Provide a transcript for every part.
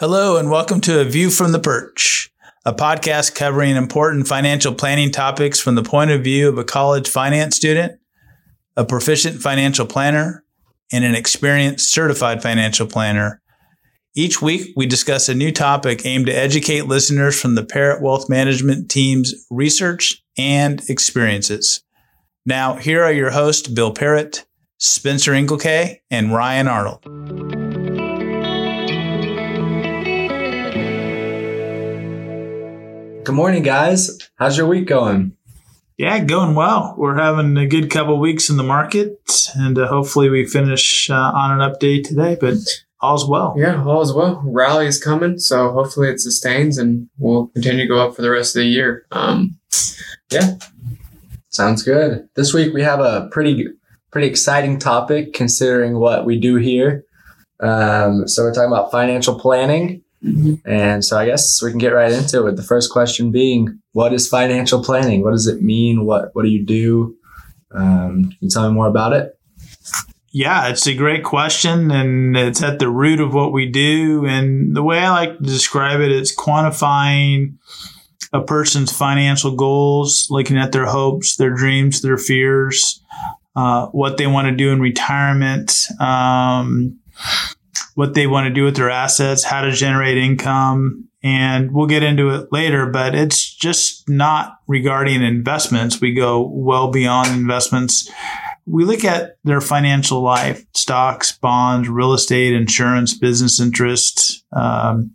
Hello, and welcome to A View from the Perch, a podcast covering important financial planning topics from the point of view of a college finance student, a proficient financial planner, and an experienced certified financial planner. Each week, we discuss a new topic aimed to educate listeners from the Parrott Wealth Management team's research and experiences. Now, here are your hosts, Bill Parrott, Spencer Inglekay, and Ryan Arnold. Good morning, guys. How's your week going? Yeah, going well. We're having a good couple weeks in the market, and uh, hopefully we finish uh, on an update today. But all's well. Yeah, all's well. Rally is coming, so hopefully it sustains, and we'll continue to go up for the rest of the year. Um, yeah, sounds good. This week we have a pretty pretty exciting topic considering what we do here. Um, so we're talking about financial planning. And so I guess we can get right into it the first question being, what is financial planning? What does it mean? What, what do you do? Um, can you tell me more about it? Yeah, it's a great question and it's at the root of what we do. And the way I like to describe it, it is quantifying a person's financial goals, looking at their hopes, their dreams, their fears, uh, what they want to do in retirement, um, what they want to do with their assets, how to generate income. And we'll get into it later, but it's just not regarding investments. We go well beyond investments. We look at their financial life, stocks, bonds, real estate, insurance, business interests, um,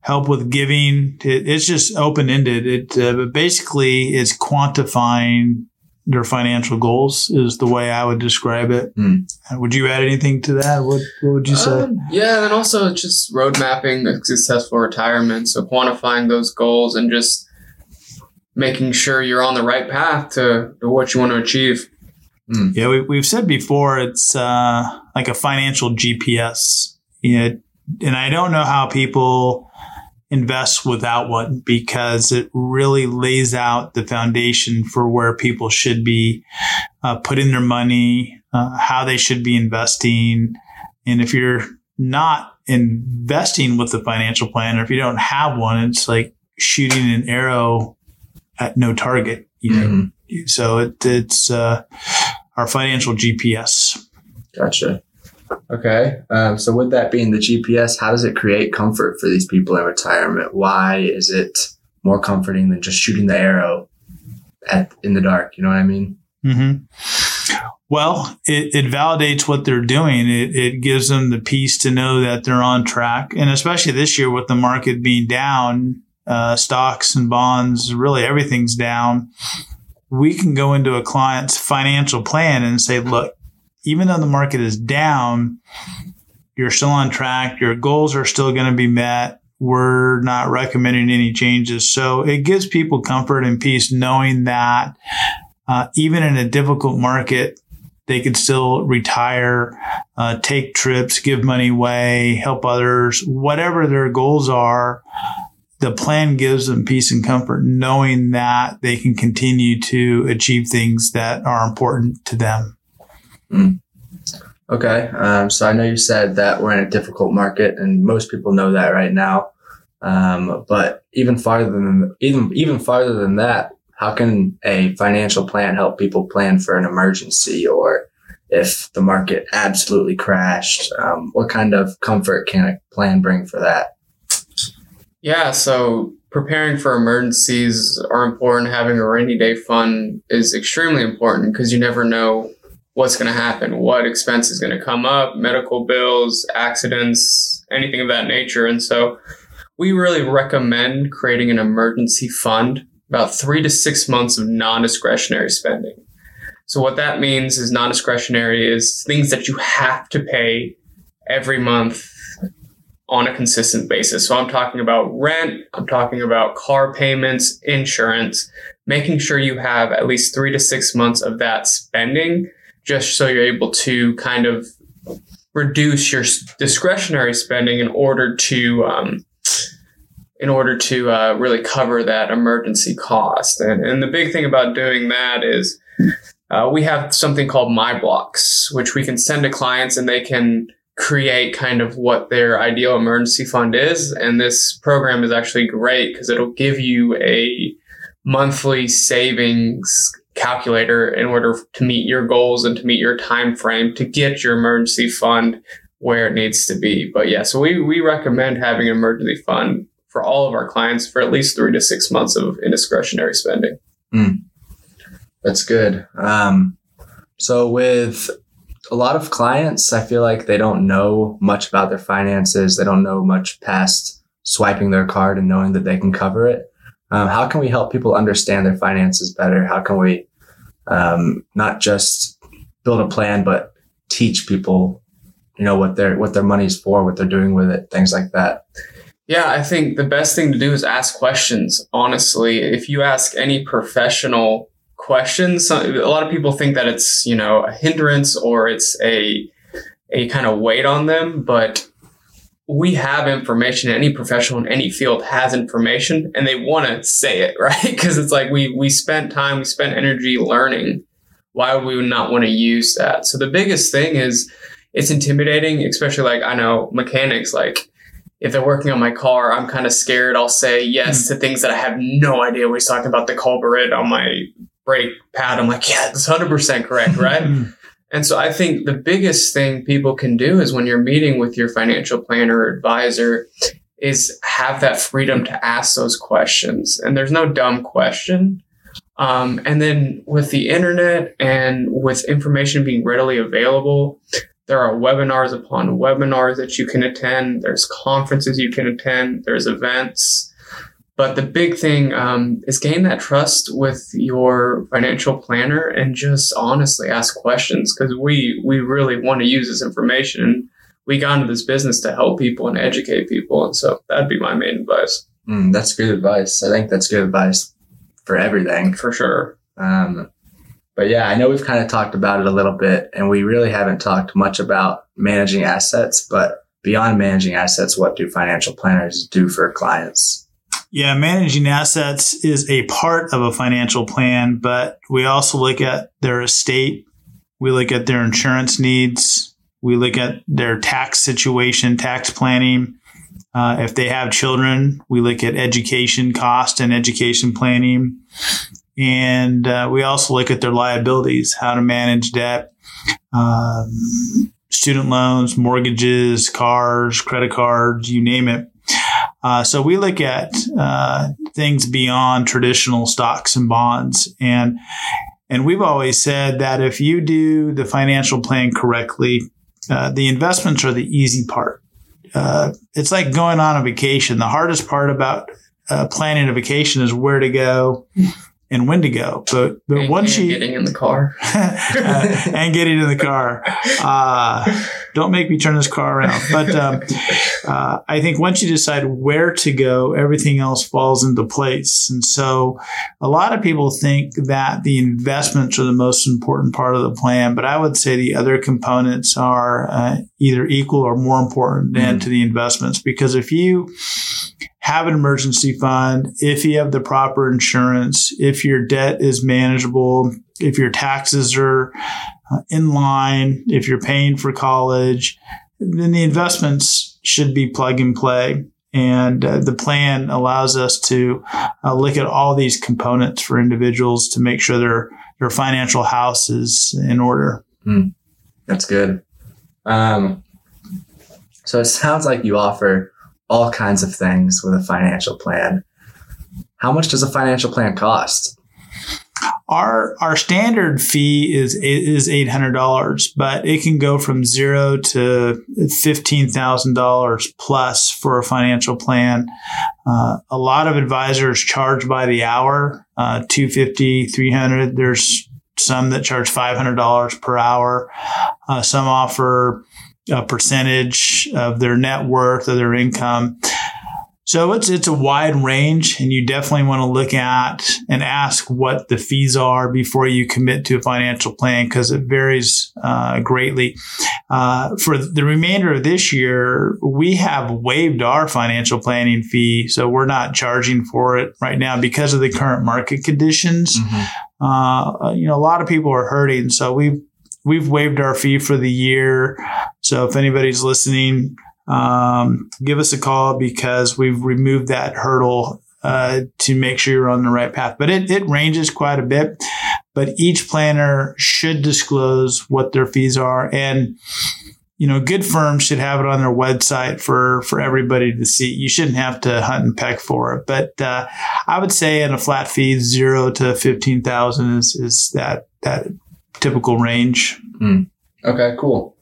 help with giving. It, it's just open ended. It uh, basically is quantifying their financial goals is the way I would describe it. Mm. Would you add anything to that? What, what would you say? Um, yeah, and also just road mapping a successful retirement. So quantifying those goals and just making sure you're on the right path to, to what you want to achieve. Mm. Yeah, we, we've said before it's uh, like a financial GPS. You know, and I don't know how people invest without one because it really lays out the foundation for where people should be uh, putting their money, uh, how they should be investing. And if you're not investing with the financial plan, or if you don't have one, it's like shooting an arrow at no target, you know? Mm-hmm. So it, it's uh, our financial GPS. Gotcha. Okay. Um, so with that being the GPS, how does it create comfort for these people in retirement? Why is it more comforting than just shooting the arrow at in the dark? You know what I mean? Mm-hmm. Well, it, it validates what they're doing. It, it gives them the peace to know that they're on track. And especially this year with the market being down, uh, stocks and bonds, really everything's down. We can go into a client's financial plan and say, look, even though the market is down, you're still on track. Your goals are still going to be met. We're not recommending any changes. So it gives people comfort and peace knowing that uh, even in a difficult market, they could still retire, uh, take trips, give money away, help others, whatever their goals are. The plan gives them peace and comfort, knowing that they can continue to achieve things that are important to them. Mm. Okay. Um, so I know you said that we're in a difficult market, and most people know that right now. Um, but even farther than even even farther than that, how can a financial plan help people plan for an emergency or if the market absolutely crashed? Um, what kind of comfort can a plan bring for that? Yeah. So preparing for emergencies are important. Having a rainy day fund is extremely important because you never know what's going to happen, what expense is going to come up, medical bills, accidents, anything of that nature. And so we really recommend creating an emergency fund, about three to six months of non discretionary spending. So what that means is non discretionary is things that you have to pay every month on a consistent basis. So I'm talking about rent, I'm talking about car payments, insurance, making sure you have at least three to six months of that spending just so you're able to kind of reduce your discretionary spending in order to um, in order to uh, really cover that emergency cost. And, and the big thing about doing that is uh, we have something called My Blocks, which we can send to clients and they can create kind of what their ideal emergency fund is. And this program is actually great because it'll give you a monthly savings calculator in order to meet your goals and to meet your time frame to get your emergency fund where it needs to be. But yeah, so we, we recommend having an emergency fund for all of our clients for at least three to six months of indiscretionary spending. Mm. That's good. Um, so with a lot of clients, I feel like they don't know much about their finances. They don't know much past swiping their card and knowing that they can cover it. Um, how can we help people understand their finances better? How can we um, not just build a plan, but teach people, you know, what their what their money's for, what they're doing with it, things like that. Yeah, I think the best thing to do is ask questions. Honestly, if you ask any professional questions, a lot of people think that it's you know a hindrance or it's a a kind of weight on them, but we have information. Any professional in any field has information, and they want to say it right because it's like we we spent time, we spent energy learning. Why would we not want to use that? So the biggest thing is it's intimidating, especially like I know mechanics like if they're working on my car, I'm kind of scared. I'll say yes mm. to things that I have no idea what he's talking about. The culprit on my brake pad. I'm like, yeah, that's 100% correct, right? and so I think the biggest thing people can do is when you're meeting with your financial planner or advisor is have that freedom to ask those questions. And there's no dumb question. Um, and then with the internet and with information being readily available, there are webinars upon webinars that you can attend. There's conferences you can attend. There's events. But the big thing um, is gain that trust with your financial planner and just honestly ask questions because we we really want to use this information. We got into this business to help people and educate people, and so that'd be my main advice. Mm, that's good advice. I think that's good advice for everything, for sure. Um, but yeah, I know we've kind of talked about it a little bit, and we really haven't talked much about managing assets. But beyond managing assets, what do financial planners do for clients? Yeah, managing assets is a part of a financial plan, but we also look at their estate. We look at their insurance needs. We look at their tax situation, tax planning. Uh, if they have children, we look at education cost and education planning. And uh, we also look at their liabilities, how to manage debt, um, student loans, mortgages, cars, credit cards, you name it. Uh, so we look at uh, things beyond traditional stocks and bonds, and and we've always said that if you do the financial plan correctly, uh, the investments are the easy part. Uh, it's like going on a vacation. The hardest part about uh, planning a vacation is where to go and when to go. But but and, once and you getting in the car uh, and getting in the car, uh, don't make me turn this car around. But um, uh, I think once you decide where to go, everything else falls into place. And so a lot of people think that the investments are the most important part of the plan, but I would say the other components are uh, either equal or more important than mm-hmm. to the investments because if you have an emergency fund, if you have the proper insurance, if your debt is manageable, if your taxes are uh, in line, if you're paying for college, then the investments should be plug and play. And uh, the plan allows us to uh, look at all these components for individuals to make sure their their financial house is in order. Mm, that's good. Um, so it sounds like you offer all kinds of things with a financial plan. How much does a financial plan cost? Our our standard fee is is eight hundred dollars, but it can go from zero to fifteen thousand dollars plus for a financial plan. Uh, a lot of advisors charge by the hour, uh, 250 300 There's some that charge $500 per hour. Uh, some offer a percentage of their net worth or their income. So it's it's a wide range, and you definitely want to look at and ask what the fees are before you commit to a financial plan because it varies uh, greatly. Uh, for the remainder of this year, we have waived our financial planning fee, so we're not charging for it right now because of the current market conditions. Mm-hmm. Uh, you know, a lot of people are hurting, so we we've waived our fee for the year. So if anybody's listening, um, give us a call because we've removed that hurdle uh, to make sure you're on the right path. But it, it ranges quite a bit. But each planner should disclose what their fees are. And, you know, good firms should have it on their website for, for everybody to see. You shouldn't have to hunt and peck for it. But uh, I would say in a flat fee, zero to 15,000 is, is that, that typical range. Mm. Okay, cool.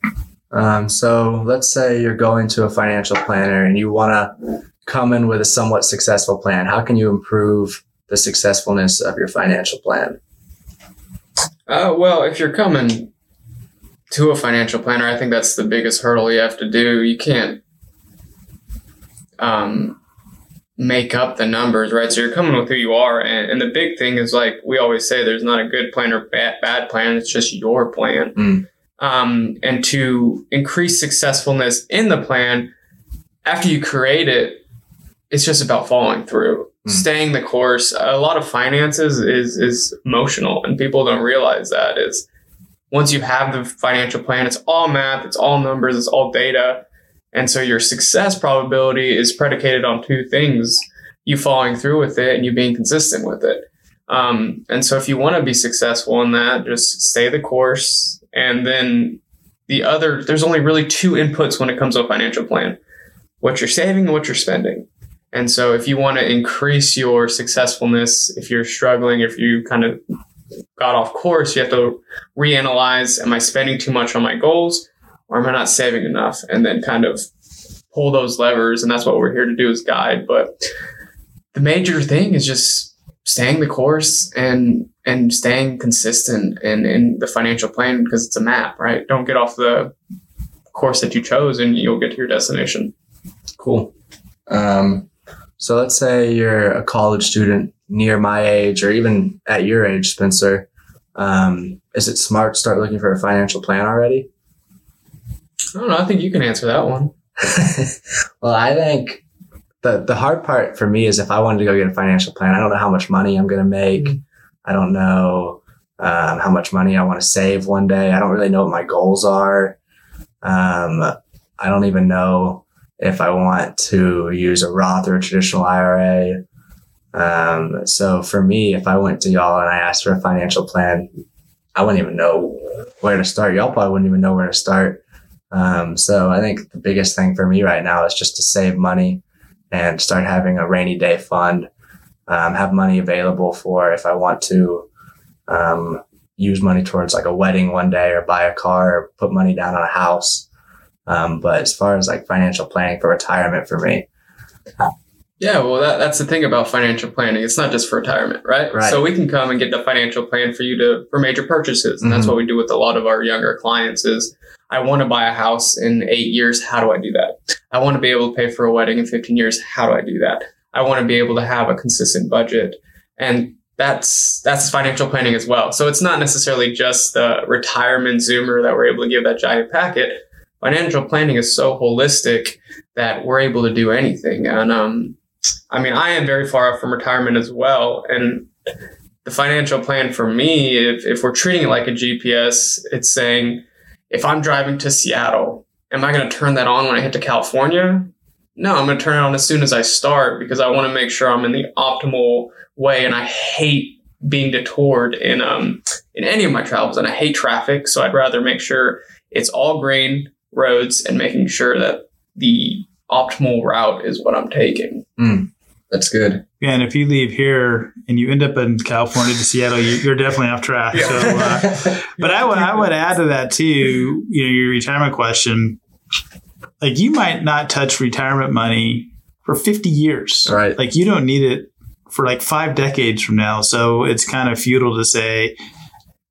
Um, so let's say you're going to a financial planner and you want to come in with a somewhat successful plan. How can you improve the successfulness of your financial plan? Uh, well, if you're coming to a financial planner, I think that's the biggest hurdle you have to do. You can't um, make up the numbers, right? So you're coming with who you are. And, and the big thing is like we always say, there's not a good plan or bad, bad plan. It's just your plan. Mm. Um, and to increase successfulness in the plan, after you create it, it's just about following through, mm. staying the course. A lot of finances is is emotional, and people don't realize that is once you have the financial plan, it's all math, it's all numbers, it's all data. And so your success probability is predicated on two things you following through with it and you being consistent with it. Um, and so if you want to be successful in that, just stay the course. And then the other, there's only really two inputs when it comes to a financial plan what you're saving and what you're spending. And so if you want to increase your successfulness, if you're struggling, if you kind of got off course, you have to reanalyze, am I spending too much on my goals? Or am I not saving enough? And then kind of pull those levers. And that's what we're here to do is guide. But the major thing is just staying the course and and staying consistent in, in the financial plan because it's a map, right? Don't get off the course that you chose and you'll get to your destination. Cool. Um, so let's say you're a college student near my age or even at your age, Spencer. Um, is it smart to start looking for a financial plan already? I don't know. I think you can answer that one. well, I think the the hard part for me is if I wanted to go get a financial plan, I don't know how much money I'm going to make. Mm-hmm. I don't know um, how much money I want to save one day. I don't really know what my goals are. Um, I don't even know if I want to use a Roth or a traditional IRA. Um, so for me, if I went to y'all and I asked for a financial plan, I wouldn't even know where to start. Y'all probably wouldn't even know where to start. Um, so I think the biggest thing for me right now is just to save money and start having a rainy day fund, um, have money available for if I want to um, use money towards like a wedding one day or buy a car or put money down on a house. Um, but as far as like financial planning for retirement for me, yeah, well, that, that's the thing about financial planning. It's not just for retirement, right? right? So we can come and get the financial plan for you to for major purchases, and mm-hmm. that's what we do with a lot of our younger clients. Is I want to buy a house in eight years. How do I do that? I want to be able to pay for a wedding in 15 years. How do I do that? I want to be able to have a consistent budget. And that's, that's financial planning as well. So it's not necessarily just the retirement Zoomer that we're able to give that giant packet. Financial planning is so holistic that we're able to do anything. And, um, I mean, I am very far off from retirement as well. And the financial plan for me, if, if we're treating it like a GPS, it's saying, if I'm driving to Seattle, am I going to turn that on when I hit to California? No, I'm going to turn it on as soon as I start because I want to make sure I'm in the optimal way. And I hate being detoured in um in any of my travels, and I hate traffic. So I'd rather make sure it's all green roads and making sure that the optimal route is what I'm taking. Mm. That's good. Yeah, and if you leave here and you end up in California to Seattle, you, are definitely off track. Yeah. So, uh, but I would I would add to that too. You know, your retirement question. Like you might not touch retirement money for 50 years. Right. Like you don't need it for like five decades from now. So it's kind of futile to say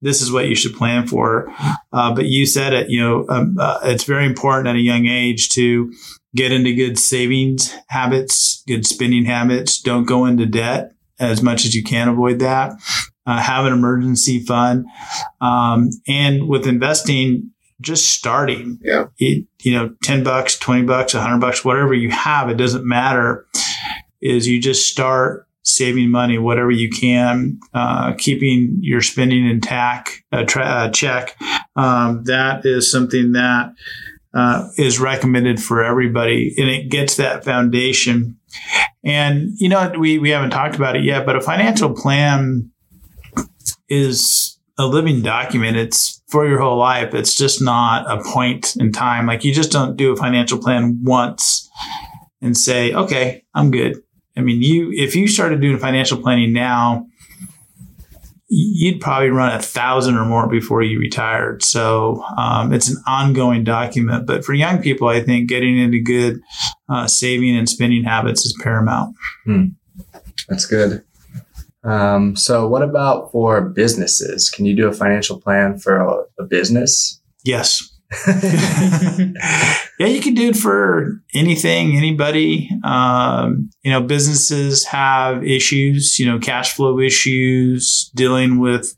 this is what you should plan for. Uh, but you said it. You know, um, uh, it's very important at a young age to get into good savings habits, good spending habits. Don't go into debt as much as you can avoid that. Uh, have an emergency fund. Um, and with investing, just starting, yeah. It, you know, 10 bucks, 20 bucks, 100 bucks, whatever you have, it doesn't matter. Is you just start saving money, whatever you can, uh, keeping your spending intact, uh, tra- uh, check, um, that is something that uh, is recommended for everybody, and it gets that foundation. And you know, we we haven't talked about it yet, but a financial plan is a living document. It's for your whole life. It's just not a point in time. Like you just don't do a financial plan once and say, okay, I'm good. I mean, you if you started doing financial planning now, you'd probably run a thousand or more before you retired. So um, it's an ongoing document. But for young people, I think getting into good uh, saving and spending habits is paramount. Hmm. That's good. Um, so, what about for businesses? Can you do a financial plan for a, a business? Yes. yeah, you can do it for anything, anybody. Um, you know, businesses have issues, you know, cash flow issues, dealing with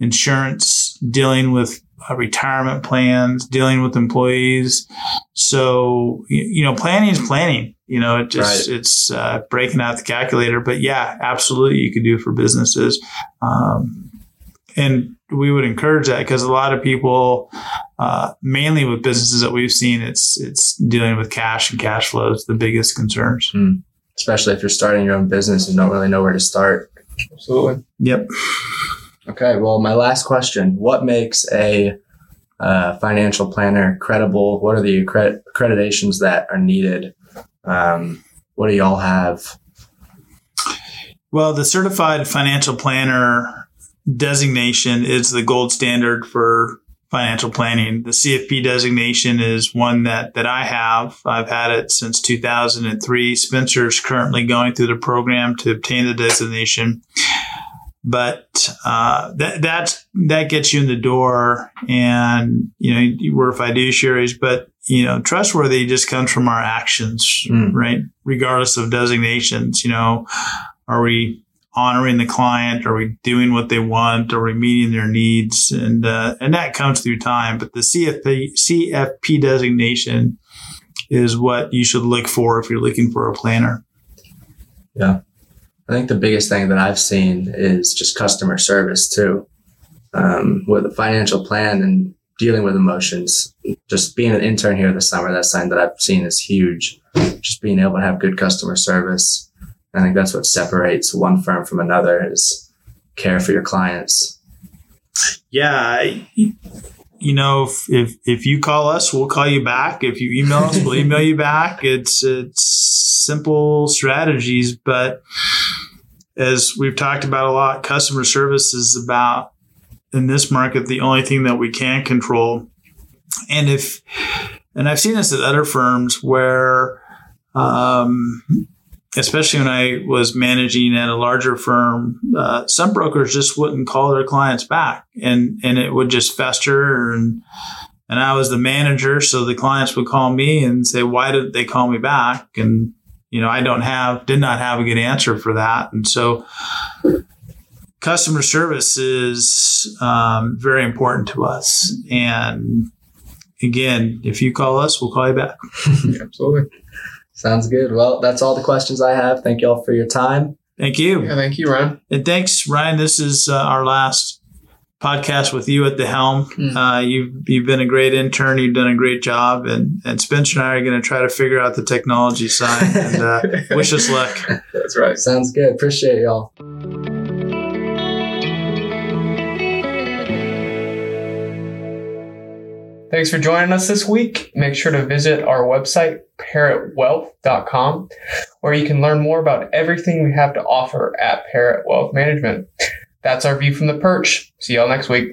insurance, dealing with uh, retirement plans, dealing with employees. So, you know, planning is planning. You know, it just, right. it's uh, breaking out the calculator. But yeah, absolutely, you could do it for businesses. Um, and we would encourage that because a lot of people, uh, mainly with businesses that we've seen, it's it's dealing with cash and cash flows the biggest concerns. Mm. Especially if you're starting your own business and don't really know where to start. Absolutely. Yep. Okay. Well, my last question: What makes a uh, financial planner credible? What are the accred- accreditations that are needed? Um, what do y'all have? Well, the certified financial planner designation is the gold standard for financial planning. The CFP designation is one that, that I have. I've had it since 2003. Spencer's currently going through the program to obtain the designation. But uh, that that's that gets you in the door, and you know we're fiduciaries. But you know, trustworthy just comes from our actions, mm. right? Regardless of designations. You know, are we honoring the client? Are we doing what they want? Are we meeting their needs? And uh, and that comes through time. But the CFP CFP designation is what you should look for if you're looking for a planner. Yeah, I think the biggest thing that I've seen is just customer service too. Um, with a financial plan and dealing with emotions. Just being an intern here this summer, that's something that I've seen is huge. Just being able to have good customer service I think that's what separates one firm from another is care for your clients. Yeah. You know, if, if, if you call us, we'll call you back. If you email us, we'll email you back. It's, it's simple strategies, but as we've talked about a lot, customer service is about in this market the only thing that we can control. And if, and I've seen this at other firms where, um, especially when I was managing at a larger firm, uh, some brokers just wouldn't call their clients back, and and it would just fester. And and I was the manager, so the clients would call me and say, "Why did they call me back?" And you know, I don't have did not have a good answer for that, and so customer service is um, very important to us. And again, if you call us, we'll call you back. Absolutely. Sounds good. Well, that's all the questions I have. Thank you all for your time. Thank you. Yeah, thank you, Ryan. And thanks, Ryan. This is uh, our last podcast with you at the helm. Mm. Uh, you've you've been a great intern. You've done a great job, and and Spencer and I are going to try to figure out the technology side. And uh, wish us luck. That's right. Sounds good. Appreciate y'all. Thanks for joining us this week. Make sure to visit our website, parrottwealth.com, where you can learn more about everything we have to offer at Parrott Wealth Management. That's our view from the perch. See y'all next week.